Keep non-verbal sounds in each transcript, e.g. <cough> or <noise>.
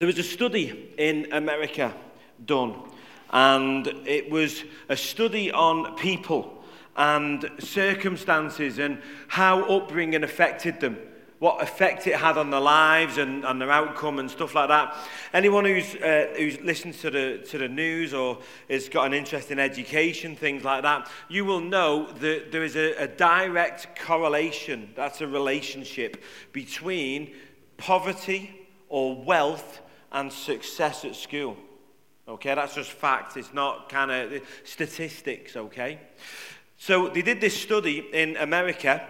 There was a study in America done, and it was a study on people and circumstances and how upbringing affected them, what effect it had on their lives and, and their outcome and stuff like that. Anyone who's, uh, who's listened to the, to the news or has got an interest in education, things like that, you will know that there is a, a direct correlation, that's a relationship between poverty or wealth and success at school. Okay, that's just fact. It's not kind of statistics, okay? So they did this study in America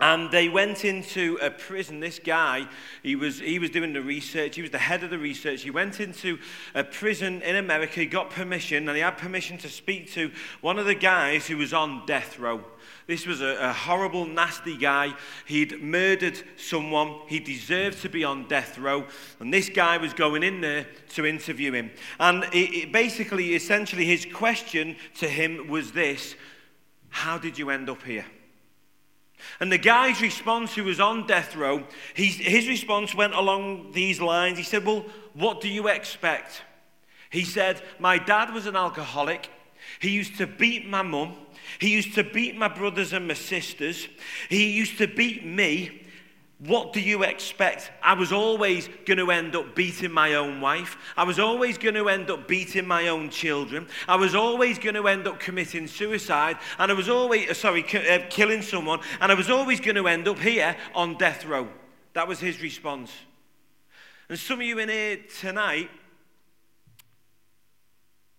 and they went into a prison. This guy, he was, he was doing the research. He was the head of the research. He went into a prison in America. He got permission, and he had permission to speak to one of the guys who was on death row. This was a, a horrible, nasty guy. He'd murdered someone. He deserved to be on death row. And this guy was going in there to interview him. And it, it basically, essentially, his question to him was this How did you end up here? And the guy's response, who was on death row, his response went along these lines. He said, Well, what do you expect? He said, My dad was an alcoholic. He used to beat my mum. He used to beat my brothers and my sisters. He used to beat me. What do you expect? I was always going to end up beating my own wife. I was always going to end up beating my own children. I was always going to end up committing suicide. And I was always, uh, sorry, uh, killing someone. And I was always going to end up here on death row. That was his response. And some of you in here tonight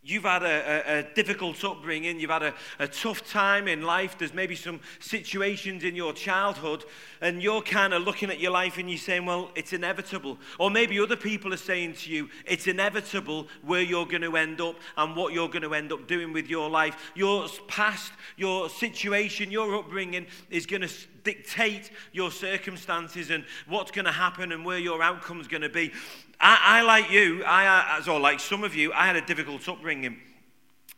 You've had a, a, a, difficult upbringing, you've had a, a tough time in life, there's maybe some situations in your childhood, and you're kind of looking at your life and you're saying, Well, it's inevitable. Or maybe other people are saying to you, It's inevitable where you're going to end up and what you're going to end up doing with your life. Your past, your situation, your upbringing is going to dictate your circumstances and what's going to happen and where your outcome's going to be. I, I like you, I, uh, as or like some of you, I had a difficult upbringing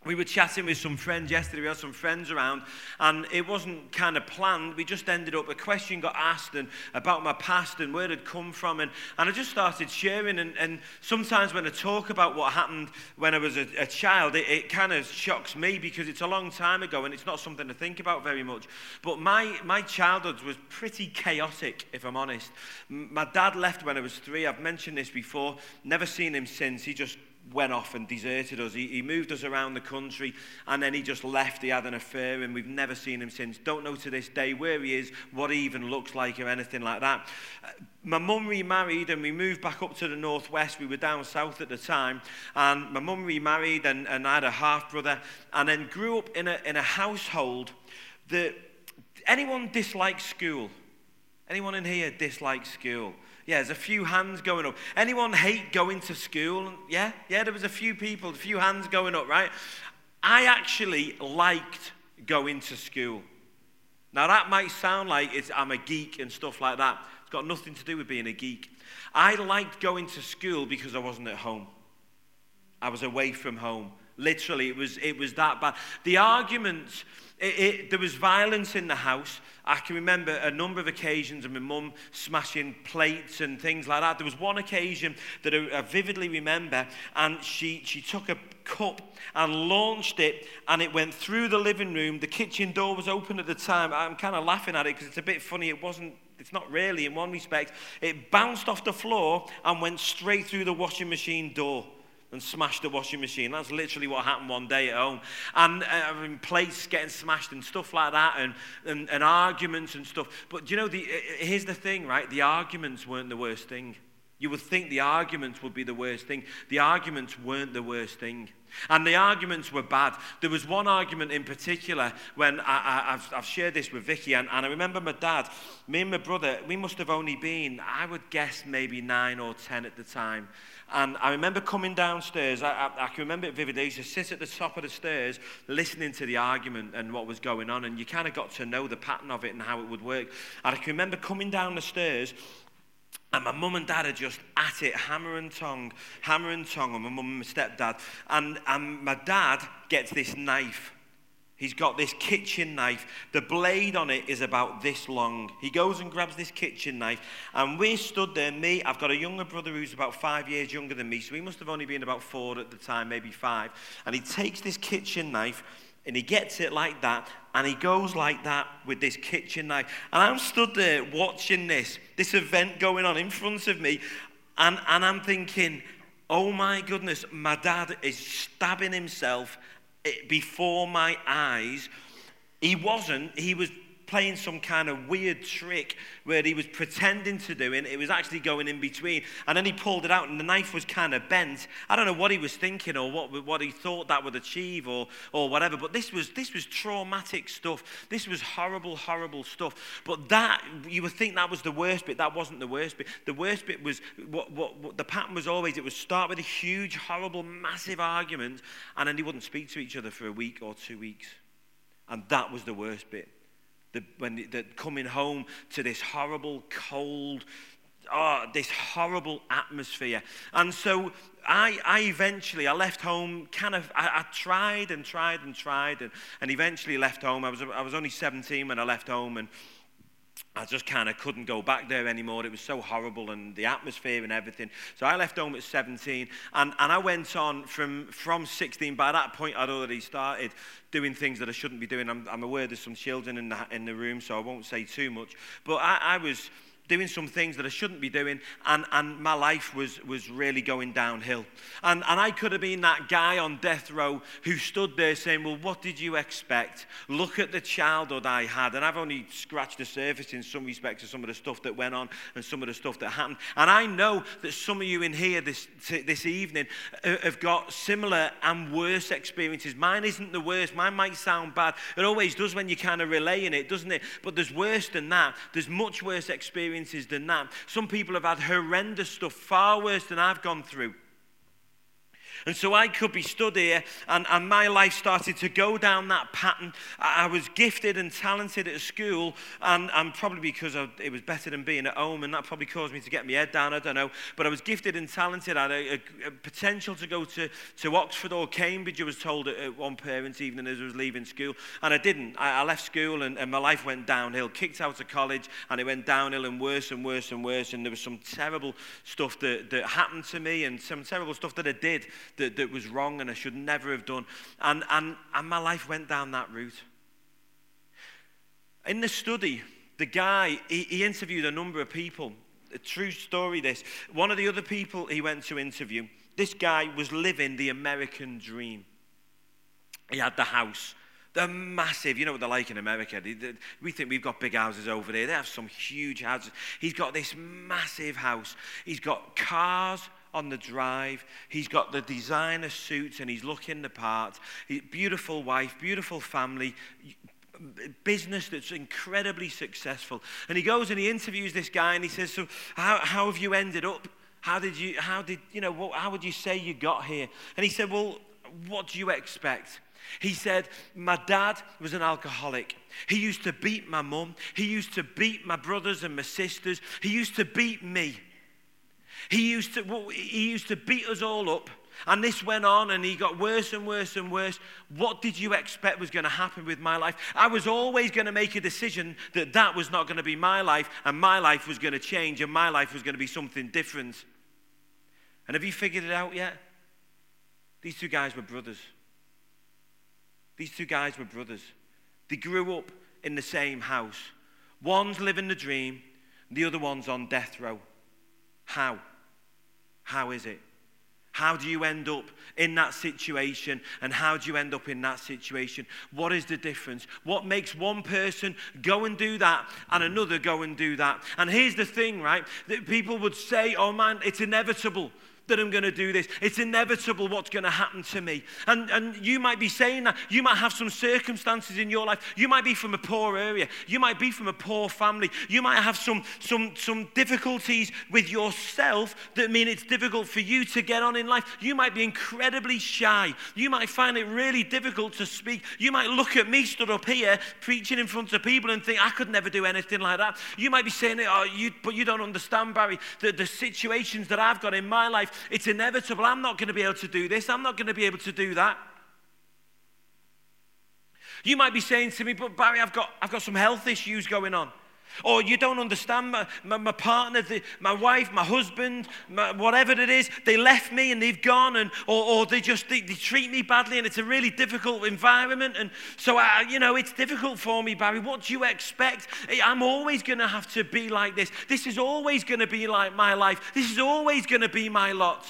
we were chatting with some friends yesterday. We had some friends around, and it wasn't kind of planned. We just ended up, a question got asked and about my past and where it come from. And, and I just started sharing. And, and sometimes when I talk about what happened when I was a, a child, it, it kind of shocks me because it's a long time ago and it's not something to think about very much. But my, my childhood was pretty chaotic, if I'm honest. My dad left when I was three. I've mentioned this before. Never seen him since. He just went off and deserted us. He, he moved us around the country and then he just left. He had an affair and we've never seen him since. Don't know to this day where he is, what he even looks like, or anything like that. Uh, my mum remarried and we moved back up to the northwest. We were down south at the time. And my mum remarried and, and I had a half brother and then grew up in a, in a household that anyone dislikes school? Anyone in here dislikes school? Yeah, there's a few hands going up. Anyone hate going to school? Yeah, yeah, there was a few people, a few hands going up, right? I actually liked going to school. Now, that might sound like I'm a geek and stuff like that. It's got nothing to do with being a geek. I liked going to school because I wasn't at home. I was away from home. Literally, it was, it was that bad. The arguments it, it, there was violence in the house. I can remember a number of occasions of my mum smashing plates and things like that. There was one occasion that I, I vividly remember, and she, she took a cup and launched it, and it went through the living room. The kitchen door was open at the time. I'm kind of laughing at it because it's a bit funny. It wasn't it's not really in one respect. It bounced off the floor and went straight through the washing machine door and smashed the washing machine. That's literally what happened one day at home. And uh, plates getting smashed and stuff like that, and, and, and arguments and stuff. But you know, the, here's the thing, right? The arguments weren't the worst thing. You would think the arguments would be the worst thing. The arguments weren't the worst thing. And the arguments were bad. There was one argument in particular when I, have shared this with Vicky, and, and I remember my dad, me and my brother, we must have only been, I would guess, maybe nine or ten at the time. And I remember coming downstairs, I, I, I, can remember it vividly. I used to sit at the top of the stairs listening to the argument and what was going on, and you kind of got to know the pattern of it and how it would work. And I can remember coming down the stairs, and my mum and dad are just at it, hammer and tongue, hammer and tongue, and my mum and my stepdad. And, and my dad gets this knife He's got this kitchen knife. The blade on it is about this long. He goes and grabs this kitchen knife, and we stood there. Me, I've got a younger brother who's about five years younger than me, so he must have only been about four at the time, maybe five. And he takes this kitchen knife and he gets it like that, and he goes like that with this kitchen knife. And I'm stood there watching this, this event going on in front of me, and, and I'm thinking, oh my goodness, my dad is stabbing himself before my eyes. He wasn't, he was playing some kind of weird trick where he was pretending to do it. It was actually going in between. And then he pulled it out and the knife was kind of bent. I don't know what he was thinking or what, what he thought that would achieve or, or whatever. But this was, this was traumatic stuff. This was horrible, horrible stuff. But that, you would think that was the worst bit. That wasn't the worst bit. The worst bit was, what, what, what the pattern was always, it would start with a huge, horrible, massive argument and then they wouldn't speak to each other for a week or two weeks. And that was the worst bit the, when the, coming home to this horrible, cold, oh, this horrible atmosphere. And so I, I eventually, I left home kind of, I, I tried and tried and tried and, and eventually left home. I was, I was only 17 when I left home and I just kind of couldn't go back there anymore. It was so horrible and the atmosphere and everything. So I left home at 17 and, and I went on from, from 16. By that point, I'd already started doing things that I shouldn't be doing. I'm, I'm aware there's some children in the, in the room, so I won't say too much. But I, I was doing some things that I shouldn't be doing, and, and my life was, was really going downhill. And, and I could have been that guy on death row who stood there saying, Well, what did you expect? Look at the childhood I had. And I've only scratched the surface in some respects of some of the stuff that went on and some of the stuff that happened. And I know that some of you in here this, this evening uh, have got similar and worse experiences. Mine isn't the worst, mine might sound bad. It always does when you kind of relaying it, doesn't it? But there's worse than that. There's much worse experiences experiences than that. Some people have had horrendous stuff, far worse than I've gone through. And so I could be stood here, and, and my life started to go down that pattern. I, I was gifted and talented at school, and, and probably because it was better than being at home, and that probably caused me to get my head down. I don't know. But I was gifted and talented. I had a, a, a potential to go to, to Oxford or Cambridge, I was told at, at one parent's evening as I was leaving school. And I didn't. I, I left school, and, and my life went downhill. Kicked out of college, and it went downhill and worse and worse and worse. And there was some terrible stuff that, that happened to me, and some terrible stuff that I did that, that was wrong and I should never have done. And, and, and my life went down that route. In the study, the guy, he, he interviewed a number of people. A true story, this. One of the other people he went to interview, this guy was living the American dream. He had the house. They're massive. You know what they're like in America. We think we've got big houses over there. They have some huge houses. He's got this massive house. He's got cars on the drive. He's got the designer suits and he's looking the part. Beautiful wife, beautiful family, business that's incredibly successful. And he goes and he interviews this guy and he says, So, how, how have you ended up? How did you, how did, you know, what, how would you say you got here? And he said, Well, what do you expect? He said, My dad was an alcoholic. He used to beat my mum. He used to beat my brothers and my sisters. He used to beat me. He used to, he used to beat us all up. And this went on and he got worse and worse and worse. What did you expect was going to happen with my life? I was always going to make a decision that that was not going to be my life and my life was going to change and my life was going to be something different. And have you figured it out yet? These two guys were brothers. These two guys were brothers. They grew up in the same house. One's living the dream, the other one's on death row. How? How is it? How do you end up in that situation? And how do you end up in that situation? What is the difference? What makes one person go and do that and another go and do that? And here's the thing, right? That people would say, oh man, it's inevitable that I'm going to do this. It's inevitable what's going to happen to me. And, and you might be saying that. You might have some circumstances in your life. You might be from a poor area. You might be from a poor family. You might have some, some, some difficulties with yourself that mean it's difficult for you to get on in life. You might be incredibly shy. You might find it really difficult to speak. You might look at me stood up here preaching in front of people and think, I could never do anything like that. You might be saying, oh, you, but you don't understand, Barry, the, the situations that I've got in my life it's inevitable. I'm not going to be able to do this. I'm not going to be able to do that. You might be saying to me, but Barry, I've got, I've got some health issues going on. Or you don't understand my, my, my partner, the, my wife, my husband, my, whatever it is, they left me and they've gone, and, or, or they just they, they treat me badly and it's a really difficult environment. And so, I, you know, it's difficult for me, Barry. What do you expect? I'm always going to have to be like this. This is always going to be like my life. This is always going to be my lot.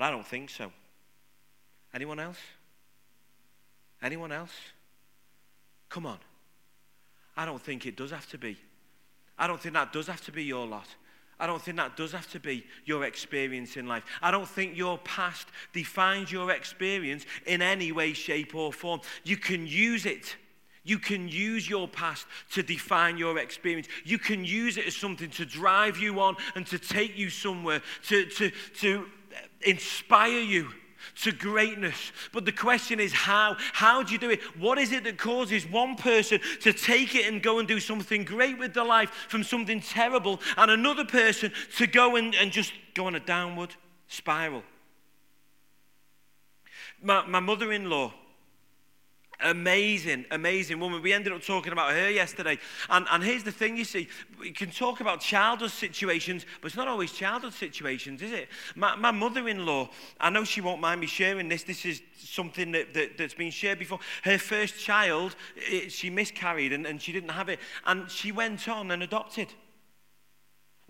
But I don't think so. Anyone else? Anyone else? Come on. I don't think it does have to be. I don't think that does have to be your lot. I don't think that does have to be your experience in life. I don't think your past defines your experience in any way, shape, or form. You can use it. You can use your past to define your experience. You can use it as something to drive you on and to take you somewhere, to, to, to inspire you to greatness. But the question is how? How do you do it? What is it that causes one person to take it and go and do something great with their life from something terrible and another person to go and, and just go on a downward spiral? My, my mother in law, Amazing, amazing woman. We ended up talking about her yesterday. And, and here's the thing you see, we can talk about childhood situations, but it's not always childhood situations, is it? My, my mother in law, I know she won't mind me sharing this. This is something that, that, has been shared before. Her first child, it, she miscarried and, and she didn't have it. And she went on and adopted.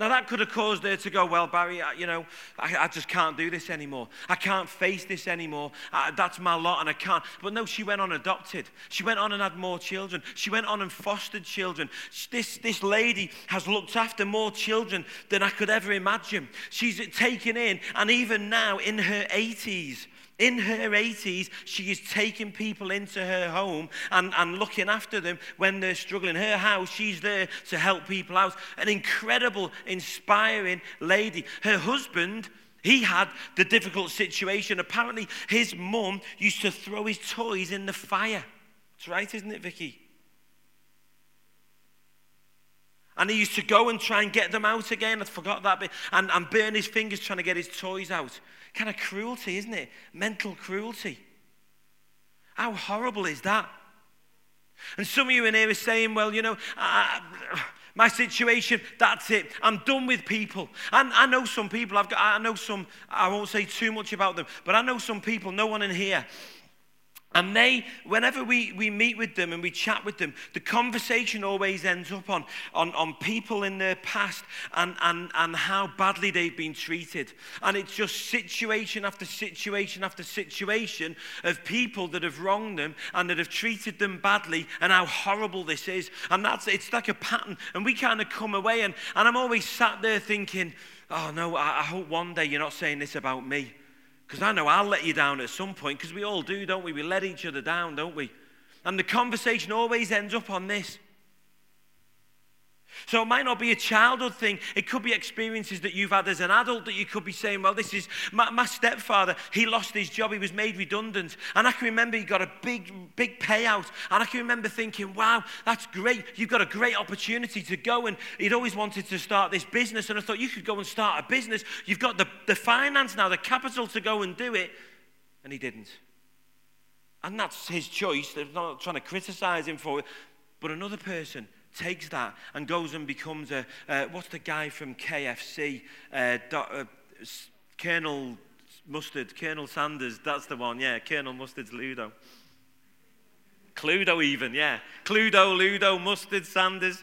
Now, that could have caused her to go, Well, Barry, I, you know, I, I, just can't do this anymore. I can't face this anymore. I, that's my lot and I can't. But no, she went on adopted. She went on and had more children. She went on and fostered children. This, this lady has looked after more children than I could ever imagine. She's taken in, and even now in her 80s, in her 80s, she is taking people into her home and, and looking after them when they're struggling. Her house, she's there to help people out. An incredible, inspiring lady. Her husband, he had the difficult situation. Apparently, his mum used to throw his toys in the fire. That's right, isn't it, Vicky? And he used to go and try and get them out again. I forgot that bit. And, and burn his fingers trying to get his toys out. Kind of cruelty, isn't it? Mental cruelty. How horrible is that? And some of you in here are saying, well, you know, my situation, that's it. I'm done with people. And I know some people, I've got, I know some, I won't say too much about them, but I know some people, no one in here, and they, whenever we, we meet with them and we chat with them, the conversation always ends up on, on, on people in their past and, and, and how badly they've been treated. And it's just situation after situation after situation of people that have wronged them and that have treated them badly and how horrible this is. And that's it's like a pattern. And we kind of come away and, and I'm always sat there thinking, oh no, I, I hope one day you're not saying this about me. Because I know I'll let you down at some point, because we all do, don't we? We let each other down, don't we? And the conversation always ends up on this. So it might not be a childhood thing. It could be experiences that you've had as an adult that you could be saying, well, this is my, my, stepfather. He lost his job. He was made redundant. And I can remember he got a big, big payout. And I can remember thinking, wow, that's great. You've got a great opportunity to go. And he'd always wanted to start this business. And I thought, you could go and start a business. You've got the, the finance now, the capital to go and do it. And he didn't. And that's his choice. I'm not trying to criticize him for it. But another person takes that and goes and becomes a, uh, what's the guy from KFC? Uh, uh, Colonel Mustard, Colonel Sanders, that's the one, yeah, Colonel Mustard's Ludo. Cluedo even, yeah. Cluedo, Ludo, Mustard, Sanders.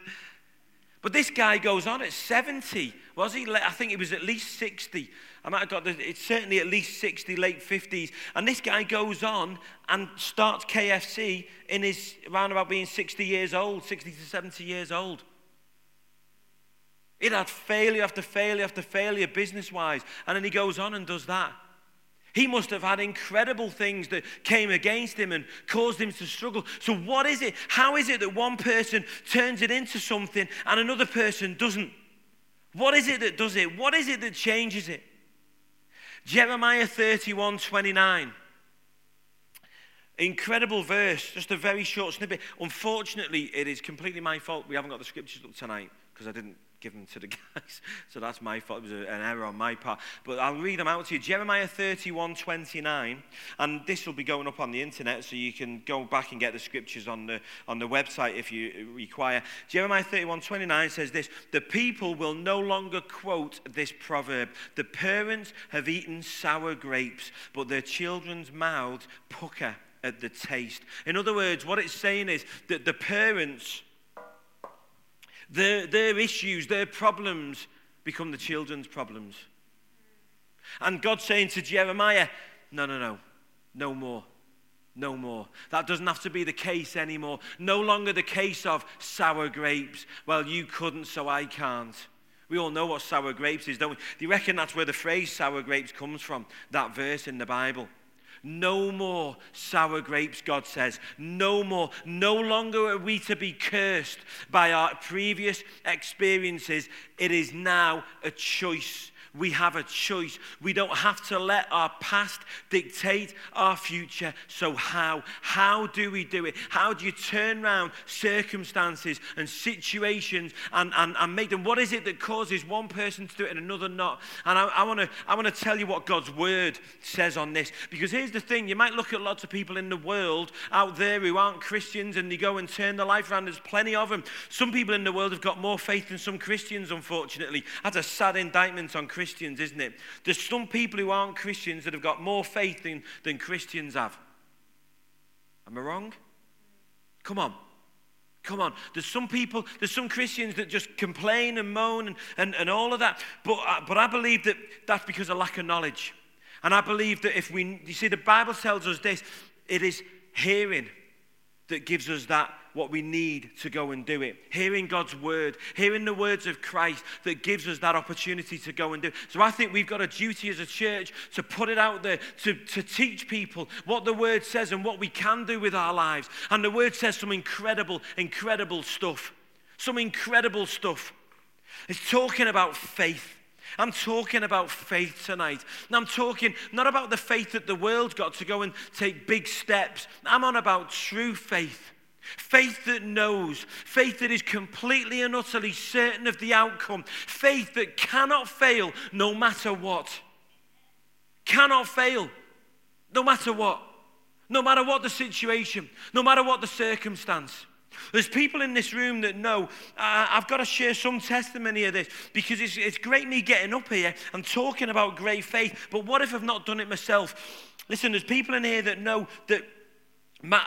But this guy goes on at 70, was he? I think he was at least 60. I might have got the, it's certainly at least 60, late 50s. And this guy goes on and starts KFC in his, around about being 60 years old, 60 to 70 years old. It had failure after failure after failure business wise. And then he goes on and does that. He must have had incredible things that came against him and caused him to struggle. So, what is it? How is it that one person turns it into something and another person doesn't? What is it that does it? What is it that changes it? Jeremiah 31 29. Incredible verse, just a very short snippet. Unfortunately, it is completely my fault. We haven't got the scriptures up tonight because I didn't give them to the <laughs> guys. So that's my fault. It was an error on my part. But I'll read them out to you. Jeremiah 31 29. And this will be going up on the internet, so you can go back and get the scriptures on the, on the website if you require. Jeremiah 31 29 says this The people will no longer quote this proverb The parents have eaten sour grapes, but their children's mouths pucker at the taste. In other words, what it's saying is that the parents their, their issues, their problems become the children's problems. And God's saying to Jeremiah, no, no, no, no more. No more. That doesn't have to be the case anymore. No longer the case of sour grapes. Well, you couldn't, so I can't. We all know what sour grapes is, don't we? Do you reckon that's where the phrase sour grapes comes from? That verse in the Bible. No more sour grapes, God says. No more. No longer are we to be cursed by our previous experiences. It is now a choice we have a choice. We don't have to let our past dictate our future. So, how? How do we do it? How do you turn around circumstances and situations and, and, and make them? What is it that causes one person to do it and another not? And I, want to I wanna tell you what God's word says on this. Because here's the thing you might look at lots of people in the world out there who aren't Christians and they go and turn their life around. There's plenty of them. Some people in the world have got more faith than some Christians, unfortunately. That's a sad indictment on Christians. Christians, isn't it? There's some people who aren't Christians that have got more faith than, than Christians have. Am I wrong? Come on. Come on. There's some people, there's some Christians that just complain and moan and, and, and all of that. But, uh, but I believe that that's because of lack of knowledge. And I believe that if we, you see, the Bible tells us this it is hearing that gives us that what we need to go and do it. Hearing God's word, hearing the words of Christ that gives us that opportunity to go and do it. So I think we've got a duty as a church to put it out there, to, to teach people what the word says and what we can do with our lives. And the word says some incredible, incredible stuff. Some incredible stuff. It's talking about faith. I'm talking about faith tonight. And I'm talking not about the faith that the world's got to go and take big steps. I'm on about true faith. Faith that knows, faith that is completely and utterly certain of the outcome, faith that cannot fail no matter what. Cannot fail no matter what. No matter what the situation, no matter what the circumstance. There's people in this room that know uh, I've got to share some testimony of this because it's, it's great me getting up here and talking about great faith, but what if I've not done it myself? Listen, there's people in here that know that my,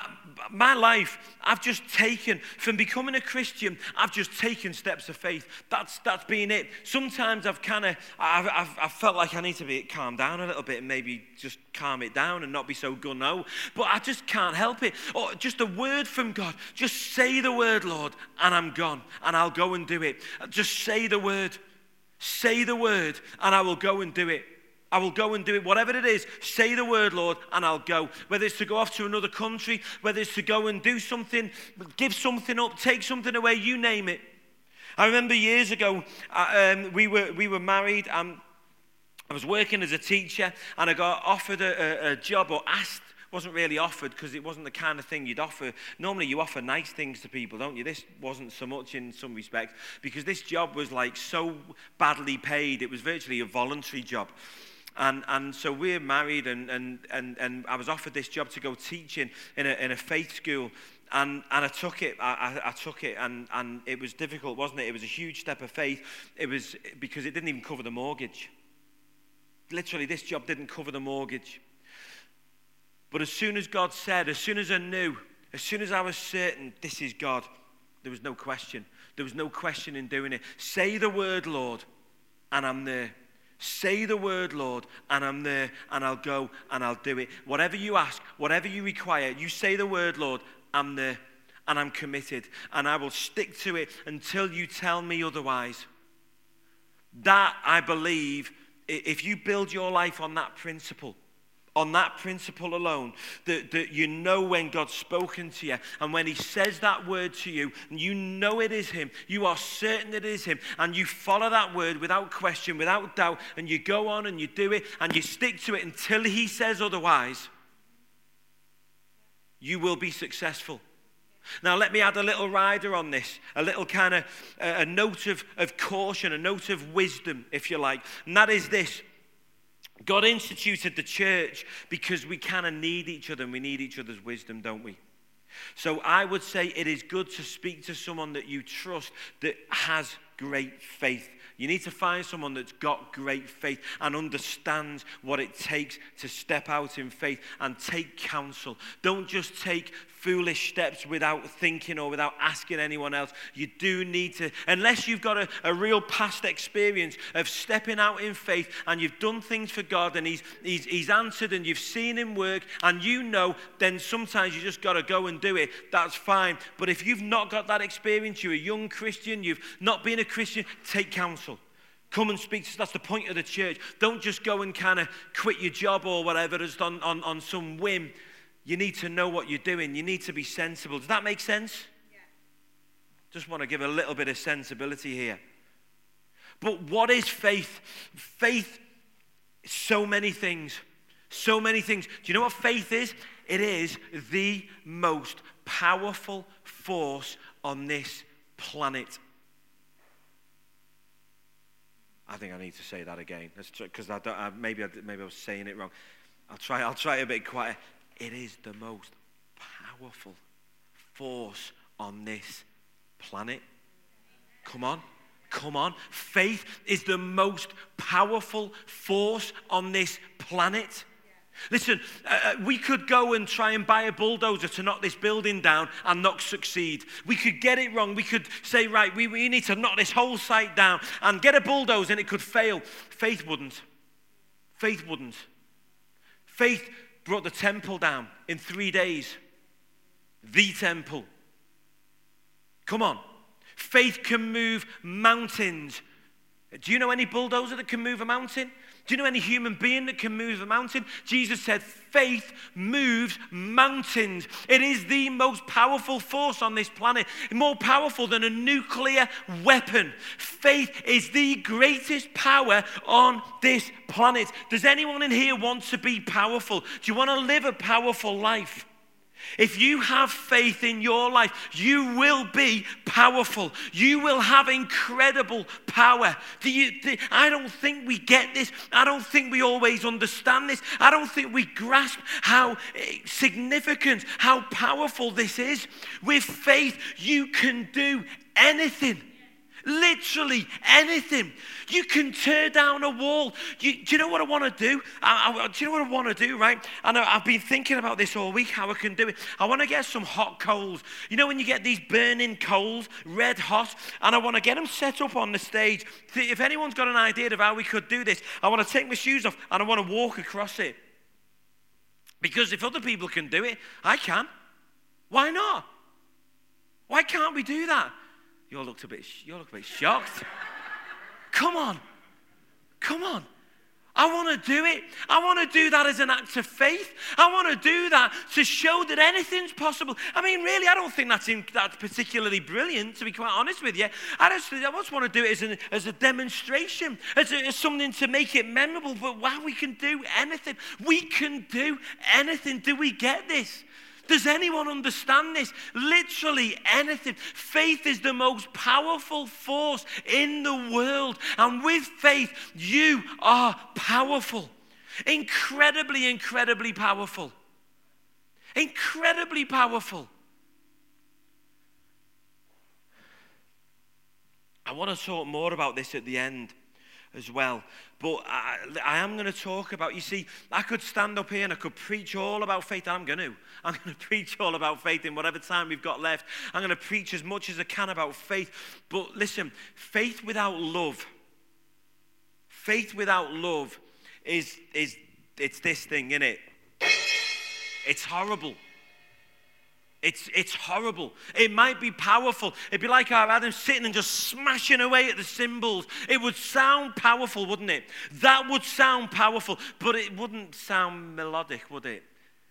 my life, I've just taken, from becoming a Christian, I've just taken steps of faith. That's, that's been it. Sometimes I've kind of, I've, I've, I've, felt like I need to be calmed down a little bit and maybe just calm it down and not be so gun-ho. But I just can't help it. Or just a word from God. Just say the word, Lord, and I'm gone. And I'll go and do it. Just say the word. Say the word, and I will go and do it. I will go and do it, whatever it is. Say the word, Lord, and I'll go. Whether it's to go off to another country, whether it's to go and do something, give something up, take something away, you name it. I remember years ago, uh, um, we, were, we were married, and I was working as a teacher, and I got offered a, a, a job or asked wasn't really offered because it wasn't the kind of thing you'd offer. Normally, you offer nice things to people, don't you? This wasn't so much in some respects because this job was like so badly paid. It was virtually a voluntary job. And, and so we're married, and, and, and, and I was offered this job to go teaching in a, in a faith school. And, and I took it, I, I, took it, and, and it was difficult, wasn't it? It was a huge step of faith. It was because it didn't even cover the mortgage. Literally, this job didn't cover the mortgage. But as soon as God said, as soon as I knew, as soon as I was certain this is God, there was no question. There was no question in doing it. Say the word, Lord, and I'm there. Say the word, Lord, and I'm there, and I'll go and I'll do it. Whatever you ask, whatever you require, you say the word, Lord, I'm there, and I'm committed, and I will stick to it until you tell me otherwise. That, I believe, if you build your life on that principle, on that principle alone, that, that you know when God's spoken to you, and when He says that word to you, and you know it is Him, you are certain it is Him, and you follow that word without question, without doubt, and you go on and you do it, and you stick to it until He says otherwise, you will be successful. Now, let me add a little rider on this, a little kind of a note of, of caution, a note of wisdom, if you like. And that is this God instituted the church because we kind of need each other and we need each other's wisdom, don't we? So I would say it is good to speak to someone that you trust that has great faith. You need to find someone that's got great faith and understands what it takes to step out in faith and take counsel. Don't just take foolish steps without thinking or without asking anyone else. You do need to, unless you've got a, a real past experience of stepping out in faith and you've done things for God and he's, he's, he's answered and you've seen Him work and you know, then sometimes you just got to go and do it. That's fine. But if you've not got that experience, you're a young Christian, you've not been a Christian, take counsel. Come and speak to us. That's the point of the church. Don't just go and kind of quit your job or whatever just on, on, on some whim. You need to know what you're doing. You need to be sensible. Does that make sense? Yeah. Just want to give a little bit of sensibility here. But what is faith? Faith is so many things. So many things. Do you know what faith is? It is the most powerful force on this planet. I think I need to say that again because maybe I, maybe I was saying it wrong. I'll try. I'll try a bit quieter. It is the most powerful force on this planet. Come on. Come on. Faith is the most powerful force on this planet. Listen, uh, uh, we could go and try and buy a bulldozer to knock this building down and not succeed. We could get it wrong. We could say, right, we, we need to knock this whole site down and get a bulldozer and it could fail. Faith wouldn't. Faith wouldn't. Faith brought the temple down in three days. The temple. Come on. Faith can move mountains. Do you know any bulldozer that can move a mountain? Do you know any human being that can move a mountain? Jesus said, faith moves mountains. It is the most powerful force on this planet, more powerful than a nuclear weapon. Faith is the greatest power on this planet. Does anyone in here want to be powerful? Do you want to live a powerful life? If you have faith in your life, you will be powerful. You will have incredible power. Do you, do, I don't think we get this. I don't think we always understand this. I don't think we grasp how eh, significant, how powerful this is. With faith, you can do anything. Literally anything. You can tear down a wall. You, do you know what I want to do? I, I, do you know what I want to do, right? I, I've been thinking about this all week, how I can do it. I want to get some hot coals. You know when you get these burning coals, red hot, and I want to get them set up on the stage. If anyone's got an idea of how we could do this, I want to take my shoes off and I want to walk across it. Because if other people can do it, I can. Why not? Why can't we do that? You all looked a bit, you all look a bit shocked. Come on. Come on. I want to do it. I want to do that as an act of faith. I want to do that to show that anything's possible. I mean, really, I don't think that's, in, that's particularly brilliant, to be quite honest with you. I just, I just want to do it as, an, as a demonstration, as, a, as something to make it memorable. But wow, we can do anything. We can do anything. Do we get this? Does anyone understand this? Literally anything. Faith is the most powerful force in the world. And with faith, you are powerful. Incredibly, incredibly powerful. Incredibly powerful. I want to talk more about this at the end as well. But I, I am going to talk about, you see, I could stand up here and I could preach all about faith. I'm going <laughs> to. I'm going to preach all about faith in whatever time we've got left. I'm going to preach as much as I can about faith. But listen, faith without love, faith without love is, is it's this thing, isn't it? It's horrible. It's, it's horrible. It might be powerful. It'd be like our Adam sitting and just smashing away at the cymbals. It would sound powerful, wouldn't it? That would sound powerful, but it wouldn't sound melodic, would it?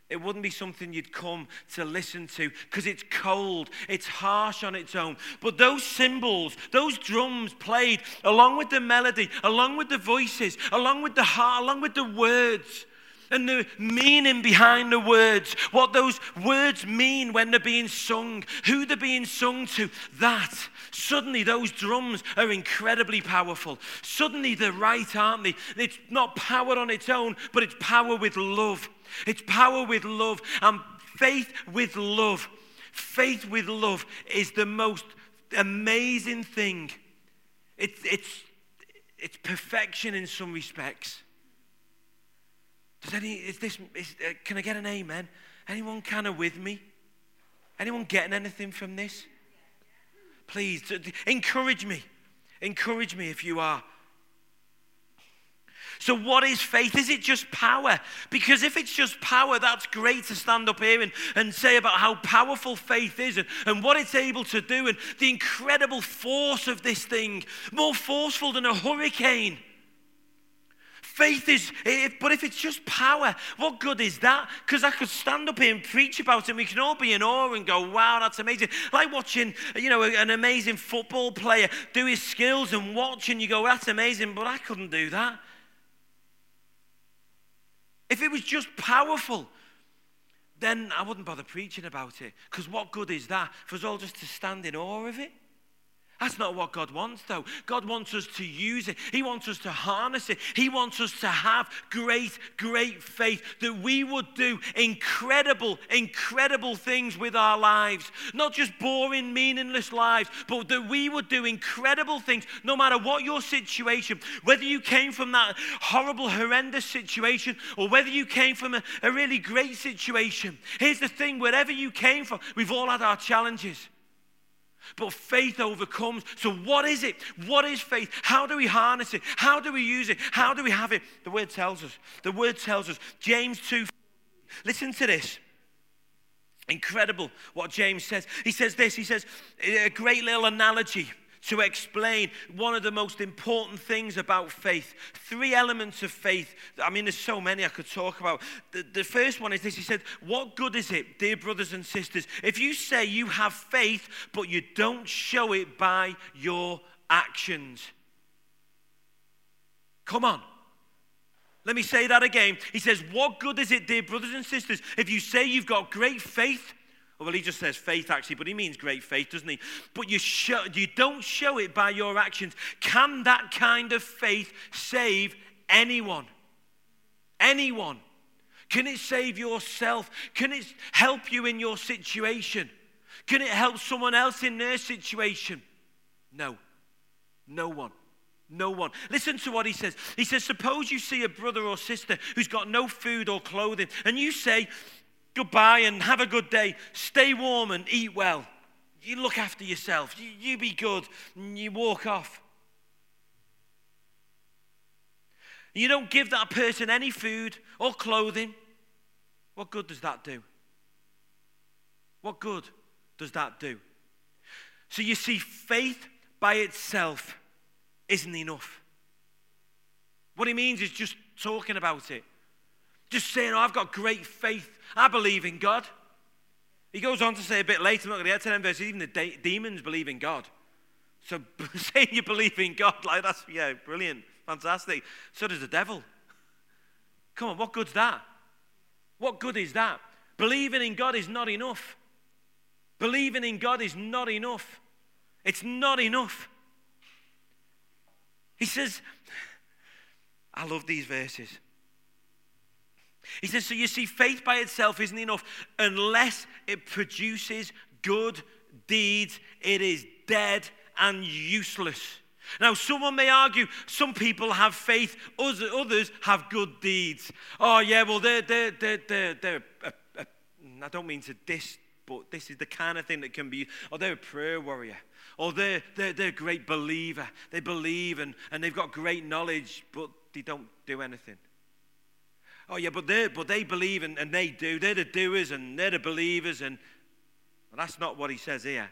It wouldn't be something you'd come to listen to because it's cold, it's harsh on its own. But those cymbals, those drums played along with the melody, along with the voices, along with the heart, along with the words, and the meaning behind the words, what those words mean when they're being sung, who they're being sung to, that suddenly those drums are incredibly powerful. Suddenly they're right, aren't they? It's not power on its own, but it's power with love. It's power with love and faith with love. Faith with love is the most amazing thing. It's, it's, it's perfection in some respects. Does any, is this, is, uh, can I get an amen? Anyone kind of with me? Anyone getting anything from this? Please, encourage me. Encourage me if you are. So, what is faith? Is it just power? Because if it's just power, that's great to stand up here and, and say about how powerful faith is and, and what it's able to do and the incredible force of this thing, more forceful than a hurricane. Faith is, if, but if it's just power, what good is that? Because I could stand up here and preach about it, and we can all be in awe and go, wow, that's amazing. Like watching, you know, an amazing football player do his skills and watch, and you go, that's amazing, but I couldn't do that. If it was just powerful, then I wouldn't bother preaching about it. Because what good is that for us all just to stand in awe of it? That's not what God wants, though. God wants us to use it. He wants us to harness it. He wants us to have great, great faith that we would do incredible, incredible things with our lives. Not just boring, meaningless lives, but that we would do incredible things no matter what your situation, whether you came from that horrible, horrendous situation or whether you came from a, a really great situation. Here's the thing wherever you came from, we've all had our challenges. But faith overcomes. So, what is it? What is faith? How do we harness it? How do we use it? How do we have it? The word tells us. The word tells us. James 2. Listen to this. Incredible what James says. He says this. He says, a great little analogy to explain one of the most important things about faith. Three elements of faith. I mean, there's so many I could talk about. The, the, first one is this He said, What good is it, dear brothers and sisters, if you say you have faith, but you don't show it by your actions? Come on. Let me say that again. He says, What good is it, dear brothers and sisters, if you say you've got great faith, Oh, well, he just says faith, actually, but he means great faith, doesn't he? But you, show, you don't show it by your actions. Can that kind of faith save anyone? Anyone? Can it save yourself? Can it help you in your situation? Can it help someone else in their situation? No. No one. No one. Listen to what he says. He says, Suppose you see a brother or sister who's got no food or clothing, and you say, goodbye and have a good day. Stay warm and eat well. You look after yourself. You, you be good. And you walk off. You don't give that person any food or clothing. What good does that do? What good does that do? So you see, faith by itself isn't enough. What he means is just talking about it. Just saying, oh, I've got great faith. I believe in God. He goes on to say a bit later, I'm not going to get to them verses, even the de- demons believe in God. So <laughs> saying you believe in God, like that's, yeah, brilliant, fantastic. So does the devil. Come on, what good's that? What good is that? Believing in God is not enough. Believing in God is not enough. It's not enough. He says, I love these verses. He says, So you see, faith by itself isn't enough unless it produces good deeds. It is dead and useless. Now, someone may argue some people have faith, others have good deeds. Oh, yeah, well, they're, they're, they're, they're, they're uh, uh, I don't mean to diss, but this is the kind of thing that can be, or oh, they're a prayer warrior, or they're, they're, they're a great believer. They believe and, and they've got great knowledge, but they don't do anything. Oh, yeah, but they, but they believe and, and they do. They're the doers and they're the believers. And well, that's not what he says here.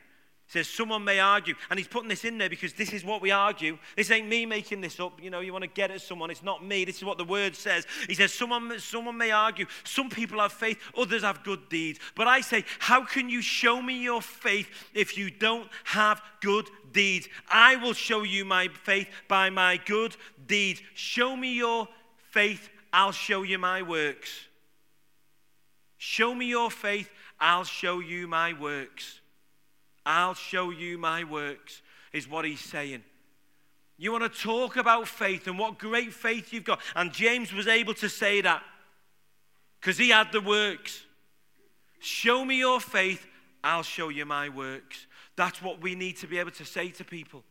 He says someone may argue, and he's putting this in there because this is what we argue. This ain't me making this up. You know, you want to get at someone. It's not me. This is what the word says. He says someone, someone may argue. Some people have faith, others have good deeds. But I say, how can you show me your faith if you don't have good deeds? I will show you my faith by my good deeds. Show me your faith I'll show you my works. Show me your faith, I'll show you my works. I'll show you my works, is what he's saying. You want to talk about faith and what great faith you've got. And James was able to say that because he had the works. Show me your faith, I'll show you my works. That's what we need to be able to say to people.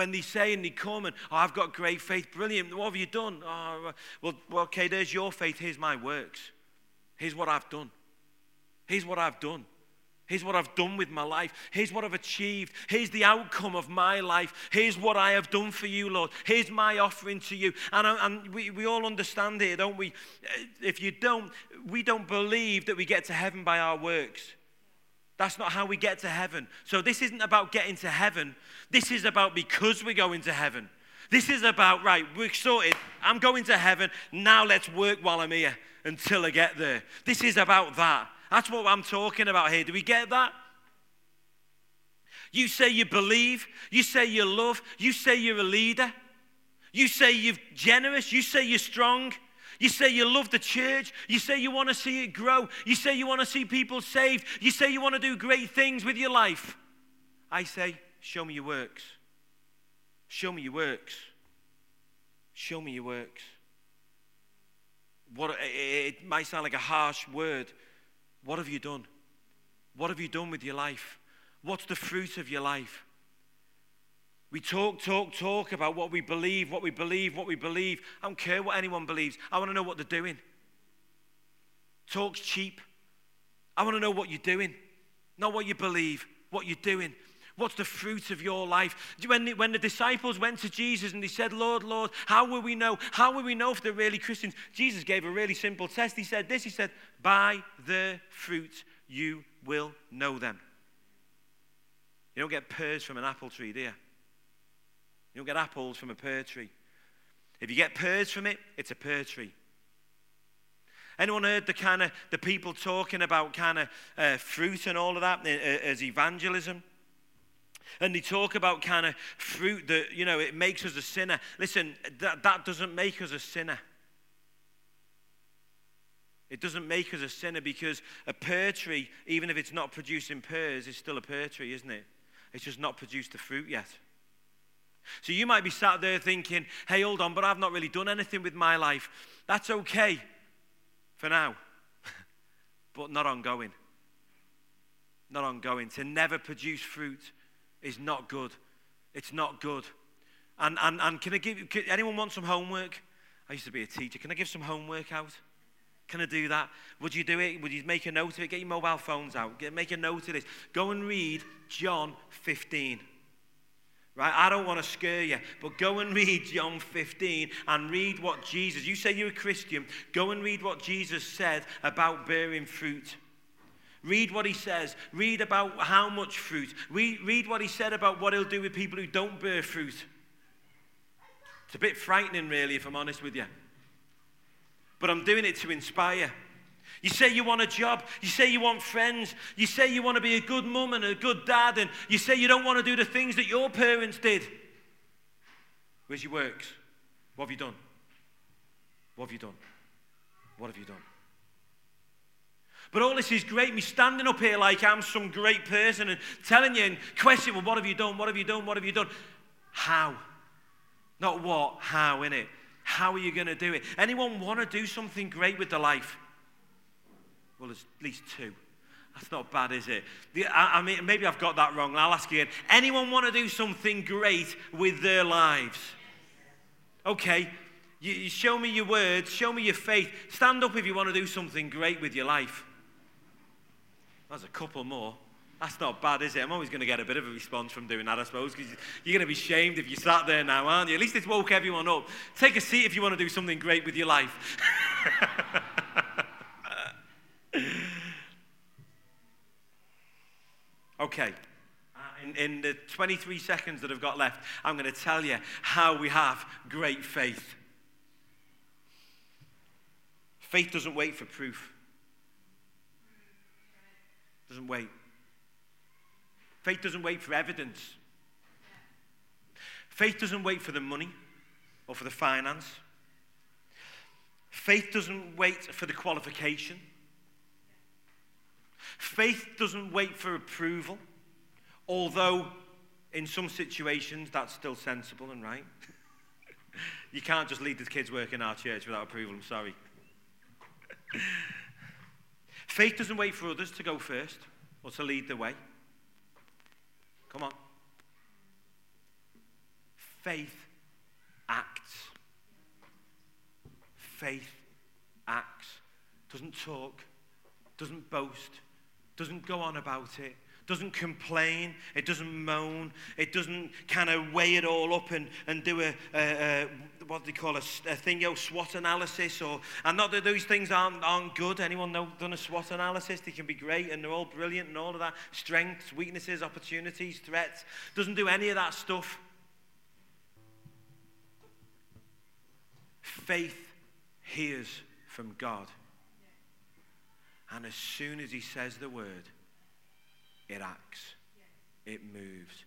When they say and they come and, oh, I've got great faith, brilliant. What have you done? Oh, well, okay, there's your faith. Here's my works. Here's what I've done. Here's what I've done. Here's what I've done with my life. Here's what I've achieved. Here's the outcome of my life. Here's what I have done for you, Lord. Here's my offering to you. And, and we, we all understand here, don't we? If you don't, we don't believe that we get to heaven by our works. That's not how we get to heaven. So this isn't about getting to heaven. This is about because we're going to heaven. This is about, right, we're sorted. I'm going to heaven. Now let's work while I'm here until I get there. This is about that. That's what I'm talking about here. Do we get that? You say you believe, you say you love, you say you're a leader, you say you're generous, you say you're strong, you say you love the church, you say you want to see it grow, you say you want to see people saved, you say you want to do great things with your life. I say, show me your works. Show me your works. Show me your works. What, it might sound like a harsh word, what have you done? What have you done with your life? What's the fruit of your life? We talk, talk, talk about what we believe, what we believe, what we believe. I don't care what anyone believes. I want to know what they're doing. Talk's cheap. I want to know what you're doing, not what you believe, what you're doing. What's the fruit of your life? When the, when the disciples went to Jesus and they said, Lord, Lord, how will we know? How will we know if they're really Christians? Jesus gave a really simple test. He said this He said, By their fruit you will know them. You don't get pears from an apple tree, do you? You don't get apples from a pear tree. If you get pears from it, it's a pear tree. Anyone heard the kind of the people talking about kind of uh, fruit and all of that uh, as evangelism? And they talk about kind of fruit that, you know, it makes us a sinner. Listen, that, that doesn't make us a sinner. It doesn't make us a sinner because a pear tree, even if it's not producing pears, is still a pear tree, isn't it? It's just not produced the fruit yet. So you might be sat there thinking, hey, hold on, but I've not really done anything with my life. That's okay for now, <laughs> but not ongoing. Not ongoing. To never produce fruit is not good. It's not good. And, and, and can I give, can anyone want some homework? I used to be a teacher. Can I give some homework out? Can I do that? Would you do it? Would you make a note of it? Get your mobile phones out. Get, make a note of this. Go and read John 15. Right? I don't want to scare you, but go and read John 15 and read what Jesus, you say you're a Christian, go and read what Jesus said about bearing fruit. Read what he says. Read about how much fruit. Read, read what he said about what he'll do with people who don't bear fruit. It's a bit frightening, really, if I'm honest with you. But I'm doing it to inspire. You say you want a job. You say you want friends. You say you want to be a good mum and a good dad. And you say you don't want to do the things that your parents did. Where's your works? What have you done? What have you done? What have you done? But all this is great, me standing up here like I'm some great person and telling you and questioning, well, what have you done? What have you done? What have you done? How? Not what, how, in it? How are you going to do it? Anyone want to do something great with their life? Well, there's at least two. That's not bad, is it? I, I mean, maybe I've got that wrong. I'll ask again. Anyone want to do something great with their lives? Okay, you, you show me your words, show me your faith. Stand up if you want to do something great with your life. There's a couple more. That's not bad, is it? I'm always going to get a bit of a response from doing that, I suppose, because you're going to be shamed if you sat there now, aren't you? At least it's woke everyone up. Take a seat if you want to do something great with your life. <laughs> okay. Uh, in, in the 23 seconds that I've got left, I'm going to tell you how we have great faith. Faith doesn't wait for proof. Doesn't wait. Faith doesn't wait for evidence. Faith doesn't wait for the money or for the finance. Faith doesn't wait for the qualification. Faith doesn't wait for approval, although in some situations that's still sensible and right. <laughs> you can't just lead the kids' work in our church without approval, I'm sorry. <laughs> Faith doesn't wait for others to go first or to lead the way. Come on. Faith acts. Faith acts. Doesn't talk, doesn't boast, doesn't go on about it, doesn't complain, it doesn't moan, it doesn't kind of weigh it all up and, and do a, a, a what do they call a, a thing, yo, SWOT analysis. Or, and not that those things aren't, aren't good. Anyone know, done a SWOT analysis? They can be great and they're all brilliant and all of that. Strengths, weaknesses, opportunities, threats. Doesn't do any of that stuff. Faith hears from God. And as soon as he says the word, it acts, it moves,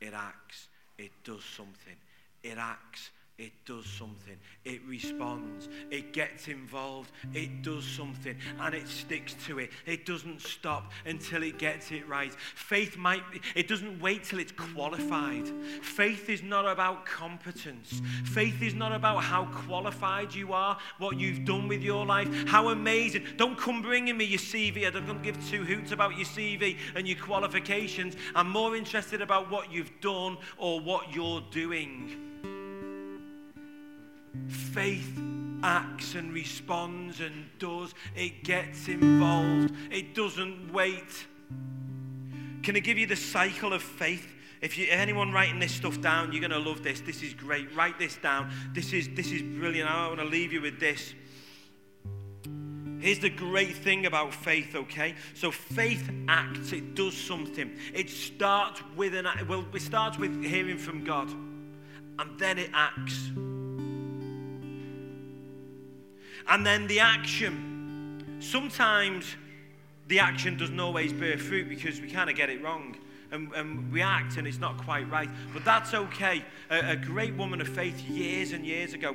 it acts, it does something, it acts, it does something. It responds. It gets involved. It does something and it sticks to it. It doesn't stop until it gets it right. Faith might, it doesn't wait till it's qualified. Faith is not about competence. Faith is not about how qualified you are, what you've done with your life, how amazing. Don't come bringing me your CV. I don't give two hoots about your CV and your qualifications. I'm more interested about what you've done or what you're doing. Faith acts and responds and does. It gets involved. It doesn't wait. Can I give you the cycle of faith? If you anyone writing this stuff down, you're going to love this. This is great. Write this down. This is this is brilliant. I want to leave you with this. Here's the great thing about faith, okay? So faith acts, it does something. It starts with an well, it starts with hearing from God, and then it acts. And then the action. Sometimes the action doesn't always bear fruit because we kind of get it wrong. And, and, we act and it's not quite right. But that's okay. A, a great woman of faith years and years ago,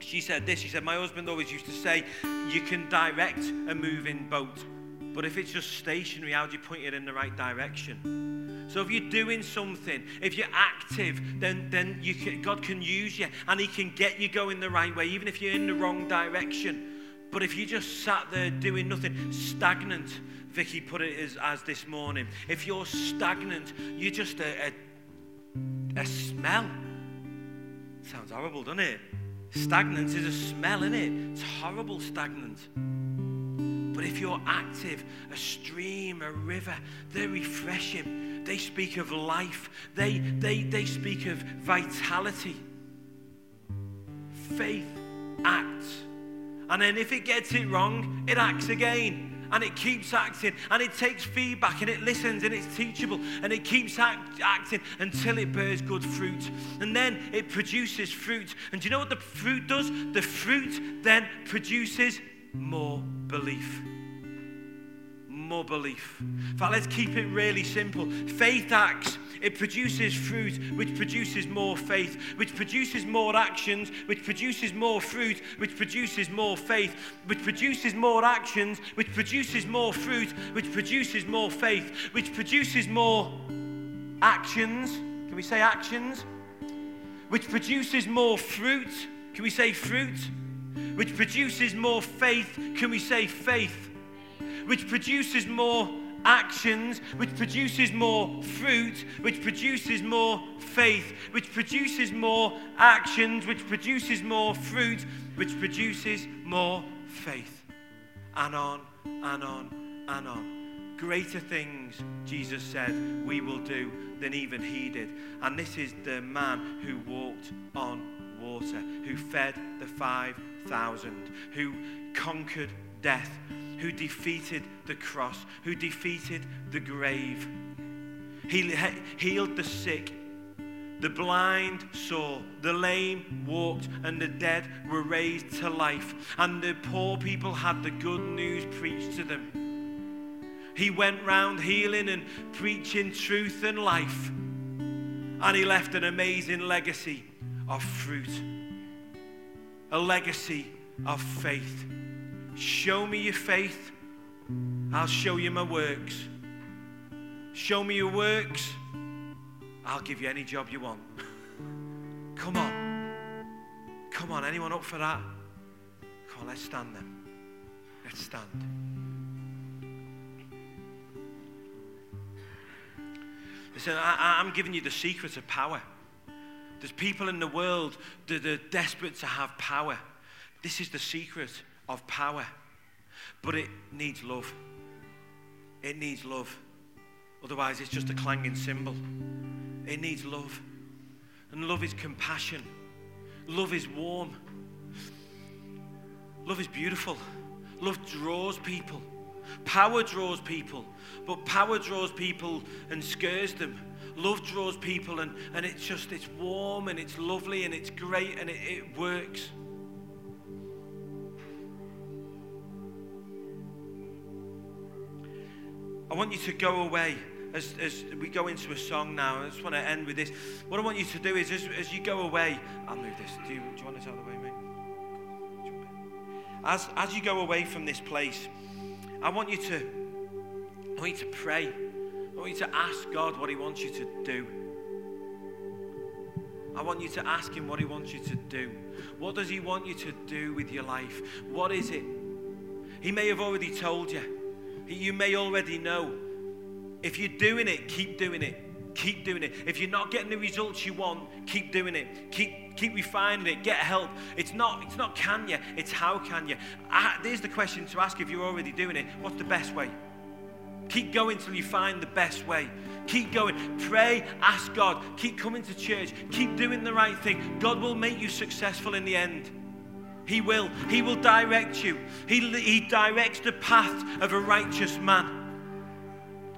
she said this. She said, My husband always used to say, You can direct a moving boat, but if it's just stationary, how do you point it in the right direction? So if you're doing something, if you're active, then, then you can, God can use you and He can get you going the right way, even if you're in the wrong direction. But if you just sat there doing nothing, stagnant, Vicky put it as, as this morning. If you're stagnant, you're just a, a, a smell. Sounds horrible, doesn't it? Stagnant is a smell, isn't it? It's horrible, stagnant. But if you're active, a stream, a river, they're refreshing. They speak of life. They, they, they speak of vitality. Faith acts. And then if it gets it wrong, it acts again. And it keeps acting. And it takes feedback and it listens and it's teachable. And it keeps act, acting until it bears good fruit. And then it produces fruit. And do you know what the fruit does? The fruit then produces more belief more belief. In fact, let's keep it really simple. Faith acts, it produces fruit, which produces more faith, which produces more actions, which produces more fruit, which produces more faith, which produces more actions, which produces more fruit, which produces more faith, which produces more actions. Can we say actions? Which produces more fruit. Can we say fruit? Which produces more faith. Can we say faith? which produces more actions, which produces more fruit, which produces more faith, which produces more actions, which produces more fruit, which produces more faith. And on and on and on. Greater things, Jesus said, we will do than even he did. And this is the man who walked on water, who fed the 5,000, who conquered death who defeated the cross, who defeated the grave. He healed the sick. The blind saw, the lame walked, and the dead were raised to life. And the poor people had the good news preached to them. He went round healing and preaching truth and life. And he left an amazing legacy of fruit, a legacy of faith. Show me your faith, I'll show you my works. Show me your works, I'll give you any job you want. <laughs> Come on. Come on, anyone up for that? Come on, let's stand then. Let's stand. Listen, I, am giving you the secret of power. There's people in the world that are desperate to have power. This is the secret of power. But it needs love. It needs love. Otherwise, it's just a clanging cymbal. It needs love. And love is compassion. Love is warm. Love is beautiful. Love draws people. Power draws people, but power draws people and scares them. Love draws people and, and it's just, it's warm and it's lovely and it's great and it, it works. I want you to go away as, as we go into a song now. I just want to end with this. What I want you to do is, as, as you go away, I'll move this. Do you, do you want this out of the way, mate? As, as you go away from this place, I want you to, I want you to pray. I want you to ask God what He wants you to do. I want you to ask Him what He wants you to do. What does He want you to do with your life? What is it? He may have already told you. You may already know. If you're doing it, keep doing it. Keep doing it. If you're not getting the results you want, keep doing it. Keep keep refining it. Get help. It's not it's not can you, it's how can you. Ah, there's the question to ask if you're already doing it. What's the best way? Keep going till you find the best way. Keep going. Pray, ask God. Keep coming to church. Keep doing the right thing. God will make you successful in the end. He will. He will direct you. He, he directs the path of a righteous man.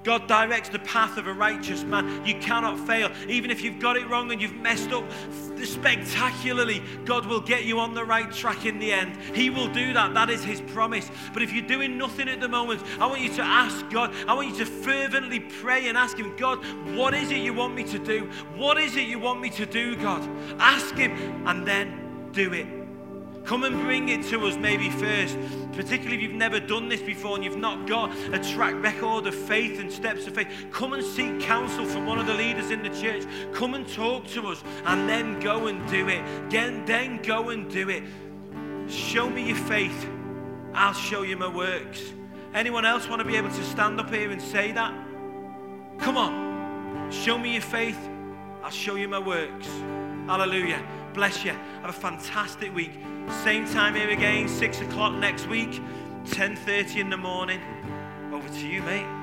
God directs the path of a righteous man. You cannot fail. Even if you've got it wrong and you've messed up spectacularly, God will get you on the right track in the end. He will do that. That is His promise. But if you're doing nothing at the moment, I want you to ask God. I want you to fervently pray and ask Him, God, what is it you want me to do? What is it you want me to do, God? Ask Him and then do it. Come and bring it to us maybe first, particularly if you've never done this before and you've not got a track record of faith and steps of faith. Come and seek counsel from one of the leaders in the church. Come and talk to us and then go and do it. Then go and do it. Show me your faith. I'll show you my works. Anyone else want to be able to stand up here and say that? Come on. Show me your faith. I'll show you my works. Hallelujah. Bless you. Have a fantastic week. Same time here again, 6 o'clock next week, 10.30 in the morning. Over to you, mate.